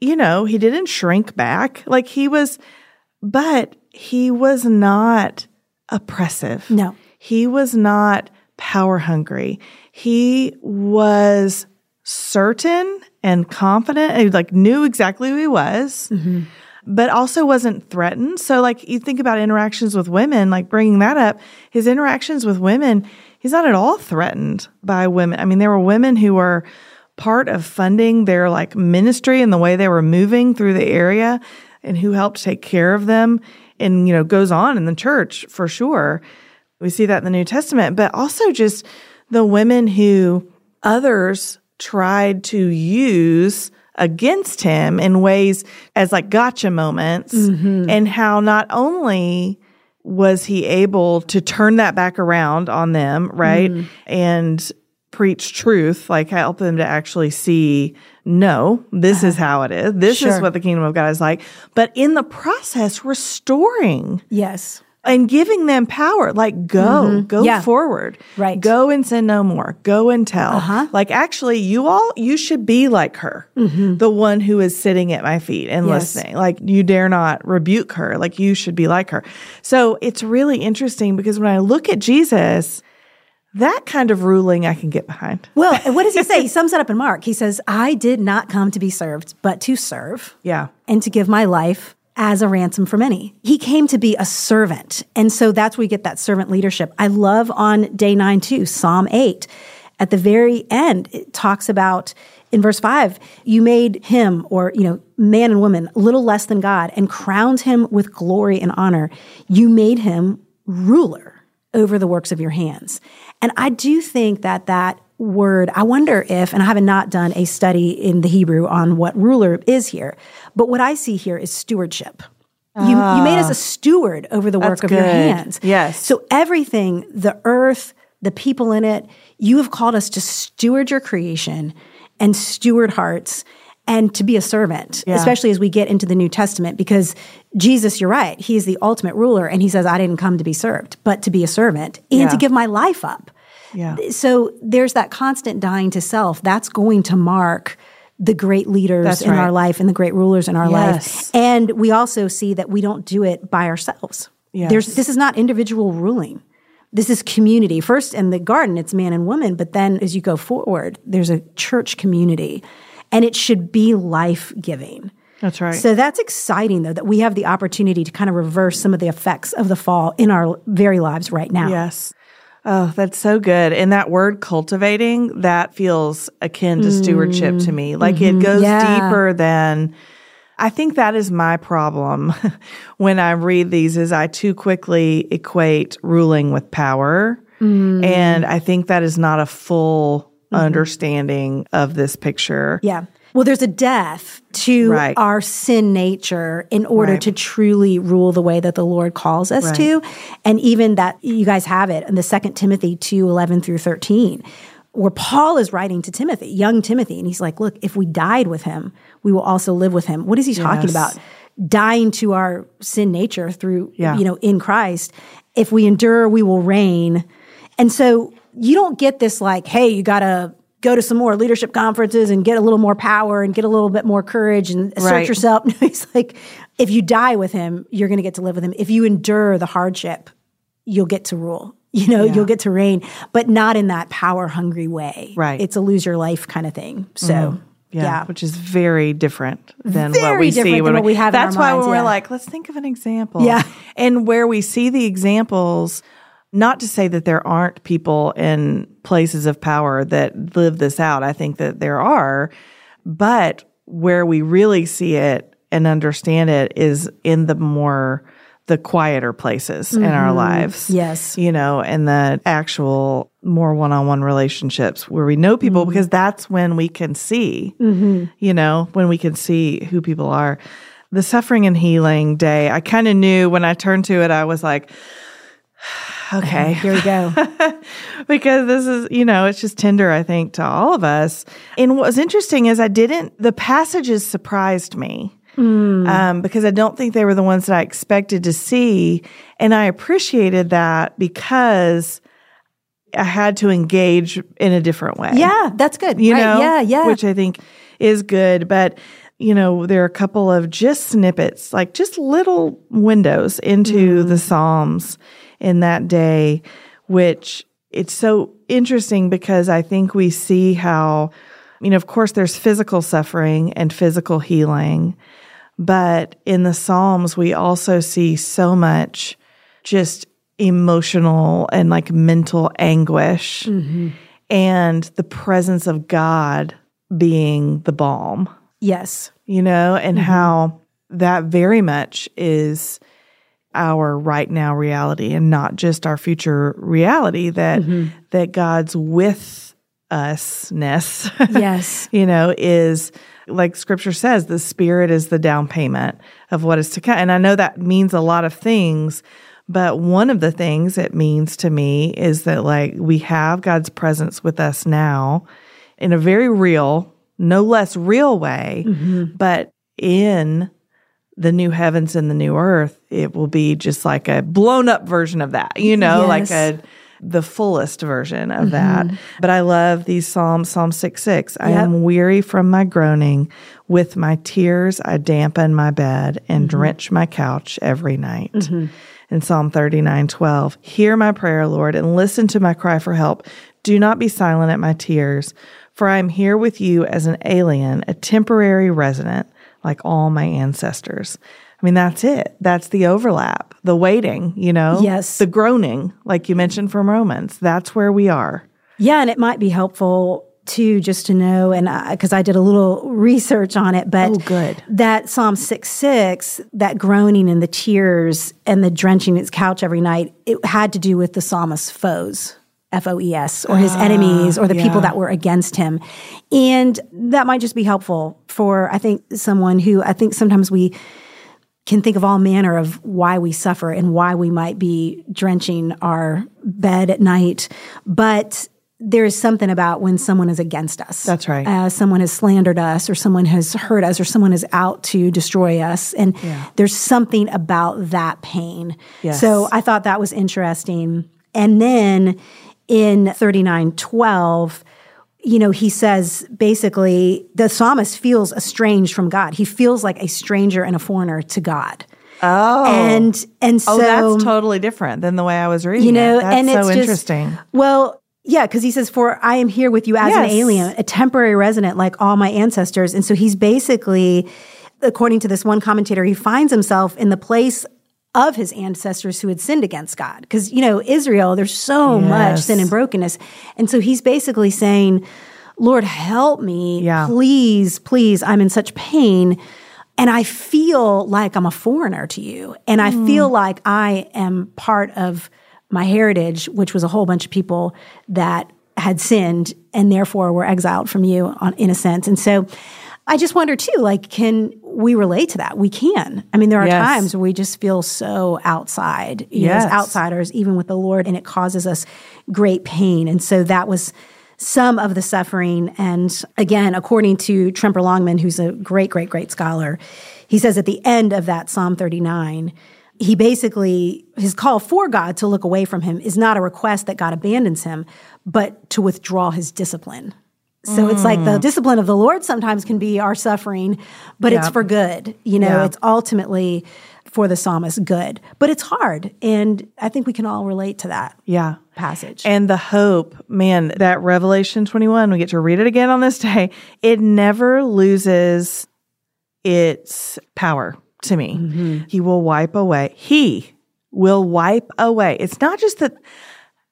S1: you know, he didn't shrink back. Like he was but he was not oppressive.
S2: No.
S1: He was not power hungry. He was certain and confident and like knew exactly who he was, mm-hmm. But also wasn't threatened. So like you think about interactions with women, like bringing that up, his interactions with women, he's not at all threatened by women. I mean, there were women who were part of funding their like ministry and the way they were moving through the area and who helped take care of them and you know goes on in the church for sure. We see that in the New Testament, but also just the women who others tried to use against him in ways as like gotcha moments, mm-hmm. and how not only was he able to turn that back around on them, right? Mm-hmm. And preach truth, like help them to actually see, no, this is uh-huh. how it is. This is what the kingdom of God is like. But in the process, restoring
S2: Yes,
S1: and giving them power like go go
S2: Mm-hmm. Yeah.
S1: forward
S2: Right.
S1: go and sin no more go and tell
S2: Uh-huh.
S1: like actually you all you should be like her the one who is sitting at my feet and
S2: Mm-hmm. Yes.
S1: listening like you dare not rebuke her like you should be like her so it's really interesting because when i look at jesus that kind of ruling i can get behind
S2: Well, what does he say? He sums it up in Mark. He says, I did not come to be served, but to serve
S1: yeah
S2: and to give my life as a ransom for many. He came to be a servant. And so that's where we get that servant leadership. I love on day nine, too, Psalm 8. At the very end, it talks about in verse five, you made him, or, you know, man and woman, little less than God, and crowned him with glory and honor. You made him ruler over the works of your hands. And I do think that that word, I wonder if, and I have not done a study in the Hebrew on what ruler is here, but what I see here is stewardship. You, you made us a ah, steward over the work of your hands.
S1: Yes.
S2: So everything, the earth, the people in it, you have called us to steward your creation and steward hearts and to be a servant,
S1: Yeah.
S2: especially as we get into the New Testament, because Jesus, you're right, he is the ultimate ruler. And he says, I didn't come to be served, but to be a servant and
S1: Yeah.
S2: to give my life up.
S1: yeah
S2: So there's that constant dying to self. That's going to mark the great leaders
S1: That's
S2: in
S1: right.
S2: our life and the great rulers in our
S1: Yes.
S2: life. And we also see that we don't do it by ourselves.
S1: Yes.
S2: There's this is not individual ruling. This is community. First in the garden, it's man and woman, but then as you go forward, there's a church community. And it should be life giving.
S1: that's right
S2: So that's exciting, though, that we have the opportunity to kind of reverse some of the effects of the fall in our very lives right now.
S1: Yes. Oh, that's so good. And that word cultivating, that feels akin to stewardship to mm. me. Like it mm-hmm. goes
S2: Yeah.
S1: deeper than I think that is my problem when I read these is I too quickly equate ruling with power. Mm. And I think that is not a full mm-hmm. understanding of this picture.
S2: Yeah. Well, there's a death to
S1: Right.
S2: our sin nature in order
S1: Right.
S2: to truly rule the way that the Lord calls us
S1: Right.
S2: to. And even that you guys have it in the second Timothy 2, 11 through 13, where Paul is writing to Timothy, young Timothy, and he's like, look, if we died with him, we will also live with him. What is he talking
S1: Yes.
S2: about? dying to our sin nature through,
S1: Yeah.
S2: you know, in Christ. If we endure, we will reign. And so you don't get this like, hey, you got to go to some more leadership conferences and get a little more power and get a little bit more courage and assert
S1: Right.
S2: yourself. He's like, if you die with him, you're going to get to live with him. If you endure the hardship, you'll get to rule. You know, you'll get to reign, but not in that power hungry way.
S1: Right.
S2: It's a lose your life kind of thing. So, mm-hmm.
S1: Yeah,
S2: yeah.
S1: which is very different than what we see when
S2: what we have
S1: That's why
S2: minds,
S1: when
S2: yeah.
S1: we're like, let's think of an example.
S2: Yeah.
S1: and where we see the examples, not to say that there aren't people in places of power that live this out. I think that there are, but where we really see it and understand it is in the more the quieter places in our lives.
S2: Mm-hmm. Yes.
S1: You know, and the actual more one on one relationships where we know
S2: Mm-hmm.
S1: people because that's when we can see, you know, when we can see who people are. The suffering and healing day, I kind of knew when I turned to it, I was like, okay,
S2: Here we go.
S1: because this is, you know, it's just tender, I think, to all of us. And what was interesting is I didn't, the passages surprised me. Um, because I don't think they were the ones that I expected to see. And I appreciated that because I had to engage in a different way
S2: yeah, that's good.
S1: you
S2: Right.
S1: know
S2: Yeah, yeah.
S1: which i think is good but you know there are a couple of just snippets like just little windows into
S2: Mm.
S1: the psalms in that day which it's so interesting because i think we see how you know of course there's physical suffering and physical healing but in the psalms we also see so much just emotional and like mental anguish mm-hmm. and the presence of God being the balm,
S2: yes.
S1: you know, and mm-hmm. how that very much is our right now reality and not just our future reality that mm-hmm. that God's with usness
S2: Yes.
S1: you know, is like scripture says, the spirit is the down payment of what is to come. And I know that means a lot of things, but one of the things it means to me is that like we have God's presence with us now in a very real, no less real way, mm-hmm. but in the new heavens and the new earth, it will be just like a blown up version of that, you know, like a the fullest version of mm-hmm. that. But I love these Psalms, Psalm 6 6. I am weary from my groaning. With my tears, I dampen my bed and mm-hmm. drench my couch every night. Mm-hmm. In Psalm 39 12, hear my prayer, Lord, and listen to my cry for help. Do not be silent at my tears, for I am here with you as an alien, a temporary resident, like all my ancestors. I mean, that's it. That's the overlap, the waiting, you know?
S2: Yes.
S1: The groaning, like you mentioned from Romans. That's where we are.
S2: Yeah, and it might be helpful too, just to know, and because I, did a little research on it, but
S1: Oh, good.
S2: that Psalm six six, that groaning and the tears and the drenching its couch every night, it had to do with the psalmist's foes. F O E S, or his enemies, or the
S1: yeah.
S2: people that were against him. And that might just be helpful for, I think, someone who I think sometimes we can think of all manner of why we suffer and why we might be drenching our bed at night. But there is something about when someone is against us.
S1: That's right.
S2: Uh, someone has slandered us, or someone has hurt us, or someone is out to destroy us. And there's something about that pain.
S1: Yes.
S2: So I thought that was interesting. And then in 3912, you know, he says basically the psalmist feels estranged from God. He feels like a stranger and a foreigner to God.
S1: Oh.
S2: And and so
S1: oh, that's totally different than the way I was reading
S2: you know,
S1: it. That's
S2: and
S1: so
S2: it's just,
S1: interesting.
S2: Well, yeah, because he says, "For I am here with you as an alien, a temporary resident, like all my ancestors." And so he's basically, according to this one commentator, he finds himself in the place of his ancestors who had sinned against God. Because you know, Israel, there's so much sin and brokenness, and so he's basically saying, "Lord, help me,
S1: Yeah.
S2: please, please. I'm in such pain." And I feel like I'm a foreigner to you. And I hmm. feel like I am part of my heritage, which was a whole bunch of people that had sinned and therefore were exiled from you on, in a sense. And so I just wonder too, like, can we relate to that? We can. I mean, there are
S1: Yes.
S2: times where we just feel so outside, you know, as outsiders, even with the Lord, and it causes us great pain. And so that was some of the suffering. And again, according to Tremper Longman, who's a great, great, great scholar, he says at the end of that Psalm 39, he basically, his call for God to look away from him is not a request that God abandons him, but to withdraw his discipline. So mm. it's like the mm. discipline of the Lord sometimes can be our suffering, but yep. it's for good. You know, it's ultimately for the psalmist good. But it's hard. And I think we can all relate to that.
S1: Yeah.
S2: Passage.
S1: And the hope, man, that Revelation 21, we get to read it again on this day. It never loses its power to me. Mm-hmm. He will wipe away. He will wipe away. It's not just that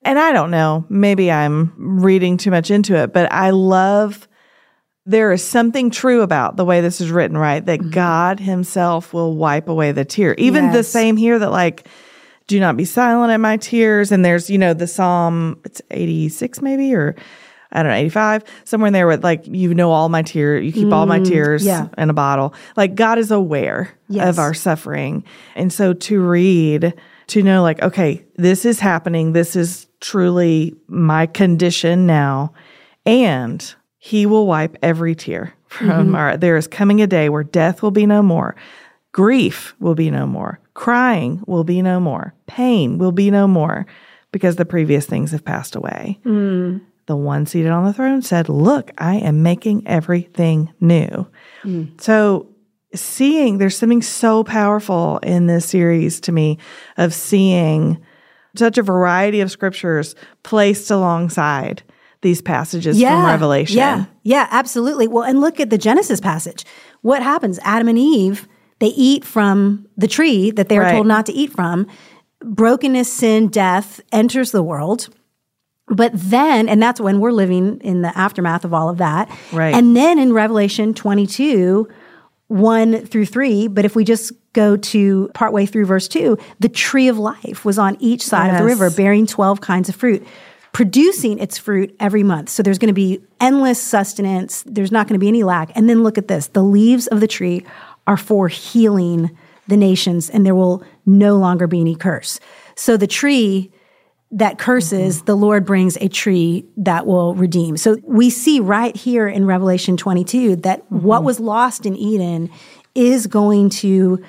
S1: and I don't know, maybe I'm reading too much into it, but I love there is something true about the way this is written, right? That mm-hmm. God Himself will wipe away the tear. Even yes. the same here that, like, do not be silent at my tears. And there's, you know, the Psalm, it's 86 maybe, or I don't know, 85, somewhere in there with like, you know, all my tears, you keep mm, all my mm, tears yeah. in a bottle. Like, God is aware yes. of our suffering. And so to read, to know, like, okay, this is happening, this is truly my condition now. And he will wipe every tear from mm-hmm. our. There is coming a day where death will be no more, grief will be no more, crying will be no more, pain will be no more, because the previous things have passed away. Mm. The one seated on the throne said, Look, I am making everything new. Mm. So, seeing, there's something so powerful in this series to me of seeing such a variety of scriptures placed alongside these passages yeah, from Revelation.
S2: Yeah, yeah, absolutely. Well, and look at the Genesis passage. What happens? Adam and Eve, they eat from the tree that they are right. told not to eat from. Brokenness, sin, death enters the world. But then, and that's when we're living in the aftermath of all of that.
S1: Right.
S2: And then in Revelation 22, 1 through 3, but if we just go to partway through verse 2, the tree of life was on each side yes. of the river bearing 12 kinds of fruit, producing its fruit every month. So there's going to be endless sustenance, there's not going to be any lack. And then look at this the leaves of the tree are for healing the nations, and there will no longer be any curse. So the tree that curses, mm-hmm. the Lord brings a tree that will redeem. So we see right here in Revelation 22 that mm-hmm. what was lost in Eden is going to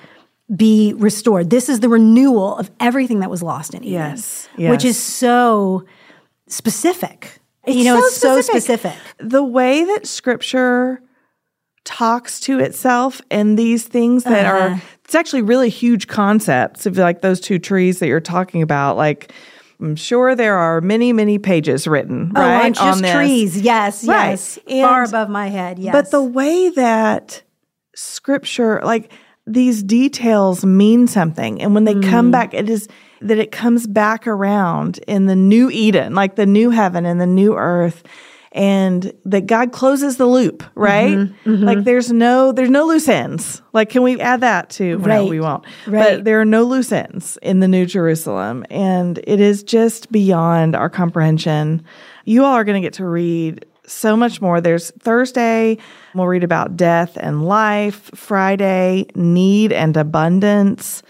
S2: be restored. This is the renewal of everything that was lost in Eden.
S1: Yes. yes.
S2: Which is so specific. It's you know, so it's specific. so specific.
S1: The way that scripture talks to itself and these things that uh-huh. are it's actually really huge concepts of like those two trees that you're talking about like I'm sure there are many, many pages written, oh, right?
S2: On, just on trees, yes, right. yes, and, far above my head, yes.
S1: But the way that scripture, like these details, mean something, and when they mm. come back, it is that it comes back around in the new Eden, like the new heaven and the new earth and that God closes the loop, right? Mm-hmm, mm-hmm. Like there's no there's no loose ends. Like can we add that to right. no we won't. Right. But there are no loose ends in the New Jerusalem and it is just beyond our comprehension. You all are going to get to read so much more. There's Thursday, we'll read about death and life, Friday, need and abundance.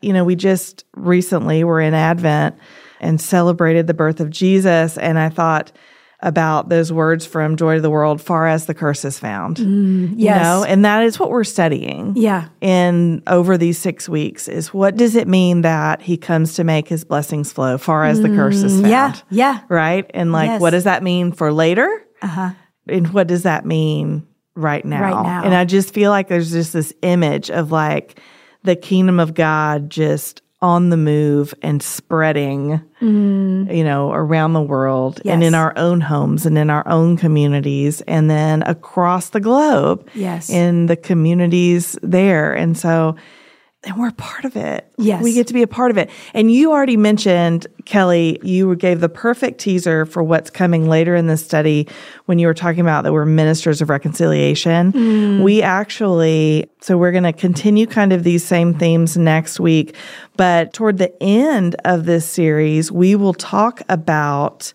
S1: You know, we just recently were in Advent and celebrated the birth of Jesus and I thought about those words from Joy to the World, far as the curse is found. Mm, yes. You know, and that is what we're studying.
S2: Yeah.
S1: In over these six weeks is what does it mean that he comes to make his blessings flow far as the curse is mm, found?
S2: Yeah. Yeah.
S1: Right. And like, yes. what does that mean for later? Uh huh. And what does that mean right now?
S2: Right now.
S1: And I just feel like there's just this image of like the kingdom of God just on the move and spreading, mm. you know, around the world yes. and in our own homes and in our own communities and then across the globe.
S2: Yes.
S1: In the communities there. And so and we're a part of it.
S2: Yes.
S1: We get to be a part of it. And you already mentioned, Kelly, you gave the perfect teaser for what's coming later in this study when you were talking about that we're ministers of reconciliation. Mm. We actually, so we're going to continue kind of these same themes next week. But toward the end of this series, we will talk about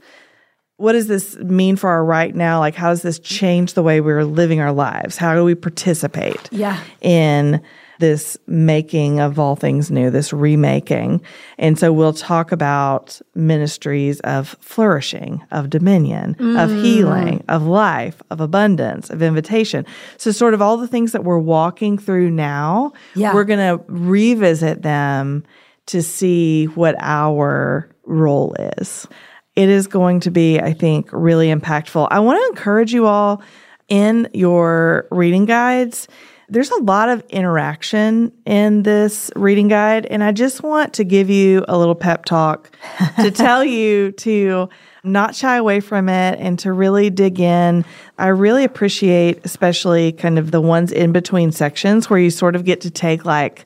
S1: what does this mean for our right now? Like, how does this change the way we're living our lives? How do we participate
S2: Yeah.
S1: in this making of all things new, this remaking? And so we'll talk about ministries of flourishing, of dominion, of mm. healing, of life, of abundance, of invitation. So, sort of all the things that we're walking through now,
S2: Yeah.
S1: we're going to revisit them to see what our role is. It is going to be, I think, really impactful. I want to encourage you all in your reading guides. There's a lot of interaction in this reading guide, and I just want to give you a little pep talk to tell you to not shy away from it and to really dig in. I really appreciate, especially kind of the ones in between sections where you sort of get to take like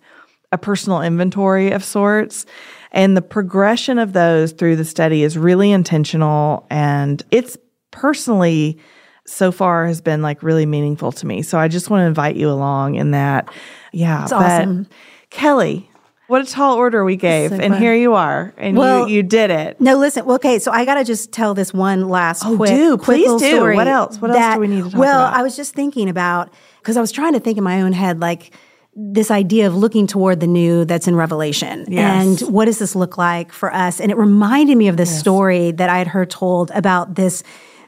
S1: a personal inventory of sorts. And the progression of those through the study is really intentional. And it's personally so far has been like really meaningful to me. So I just want to invite you along in that. Yeah.
S2: It's awesome.
S1: Kelly, what a tall order we gave.
S2: So
S1: and
S2: fun.
S1: here you are. And
S2: Well-
S1: you, you did it.
S2: No, listen. well, Okay, so I got to just tell this one last
S1: Oh,
S2: quick,
S1: do.
S2: quick
S1: Please do.
S2: story.
S1: What else? What else do we need to talk
S2: well,
S1: about?
S2: I was just thinking about because I was trying to think in my own head, like this idea of looking toward the new that's in Revelation,
S1: Yes.
S2: and what does this look like for us? And it reminded me of this story that I had heard told about this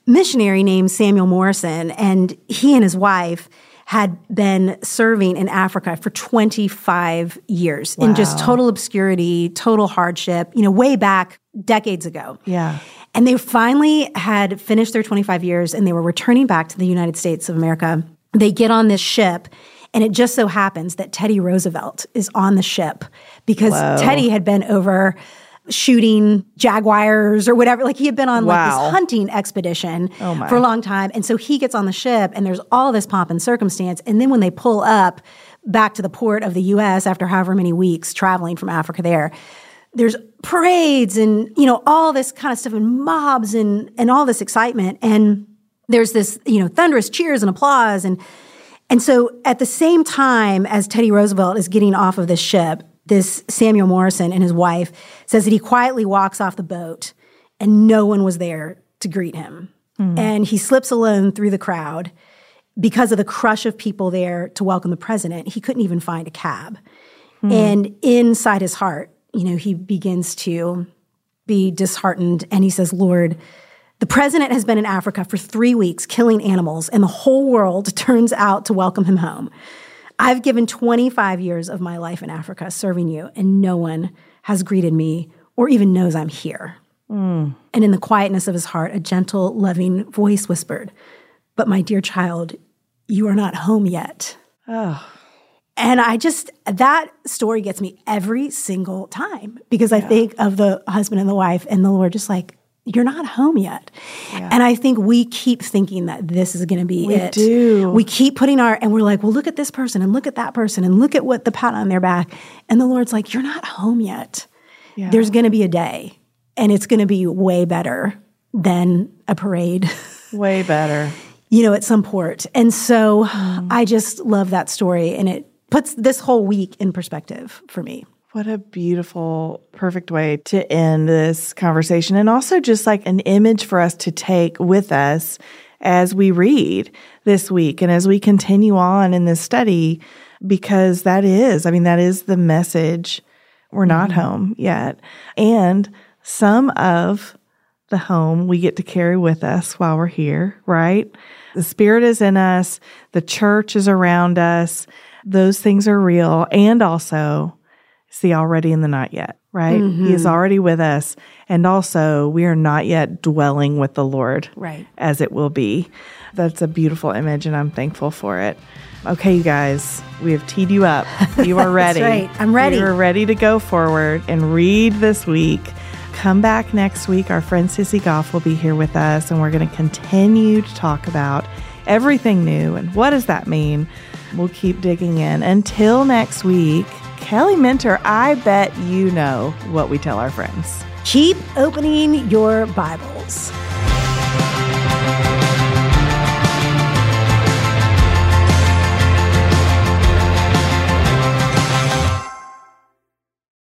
S2: missionary named Samuel Morrison, and he and his wife had been serving in Africa for 25 years in just total obscurity, total hardship, you know, way back decades ago.
S1: Yeah.
S2: And they finally had finished their 25 years and they were returning back to the United States of America. They get on this ship, and it just so happens that Teddy Roosevelt is on the ship because Teddy had been over shooting jaguars or whatever. Like he had been on like this hunting expedition
S1: Oh,
S2: for a long time. And so he gets on the ship, and there's all this pomp and circumstance. And then when they pull up back to the port of the US after however many weeks traveling from Africa there, there's parades and you know all this kind of stuff and mobs and and all this excitement and there's this you know thunderous cheers and applause and and so at the same time as Teddy Roosevelt is getting off of this ship this Samuel Morrison and his wife says that he quietly walks off the boat and no one was there to greet him. Hmm. And he slips alone through the crowd. Because of the crush of people there to welcome the president he couldn't even find a cab. Hmm. And inside his heart, you know, he begins to be disheartened and he says, Lord, the president has been in Africa for three weeks killing animals, and the whole world turns out to welcome him home. I've given 25 years of my life in Africa serving you, and no one has greeted me or even knows I'm here. Hmm. And in the quietness of his heart, a gentle, loving voice whispered, But my dear child, you are not home yet. Oh. And I just, that story gets me every single time because I think of the husband and the wife and the Lord just like, you're not home yet. And I think we keep thinking that this is going to be it.
S1: do.
S2: We keep putting our, and we're like, well, look at this person and look at that person and look at what the pat on their back. And the Lord's like, you're not home yet. There's going to be a day and it's going to be way better than a parade.
S1: Way better.
S2: you know, at some port. And so mm. I just love that story and it puts this whole week in perspective for me.
S1: What a beautiful, perfect way to end this conversation. And also just like an image for us to take with us as we read this week and as we continue on in this study, because that is, I mean, that is the message. We're not mm-hmm. home yet. And some of the home we get to carry with us while we're here, right? The Spirit is in us, the church is around us. Those things are real. And also, it's the already and the not yet, right? He is mm-hmm. already with us. And also, we are not yet dwelling with the Lord
S2: Right.
S1: as it will be. That's a beautiful image, and I'm thankful for it. Okay, you guys, we have teed you up. You are ready.
S2: right. I'm ready.
S1: You're ready to go forward and read this week. Come back next week. Our friend Sissy Goff will be here with us, and we're going to continue to talk about everything new and what does that mean. We'll keep digging in. Until next week, Kelly Minter, I bet you know what we tell our friends.
S2: Keep opening your Bibles.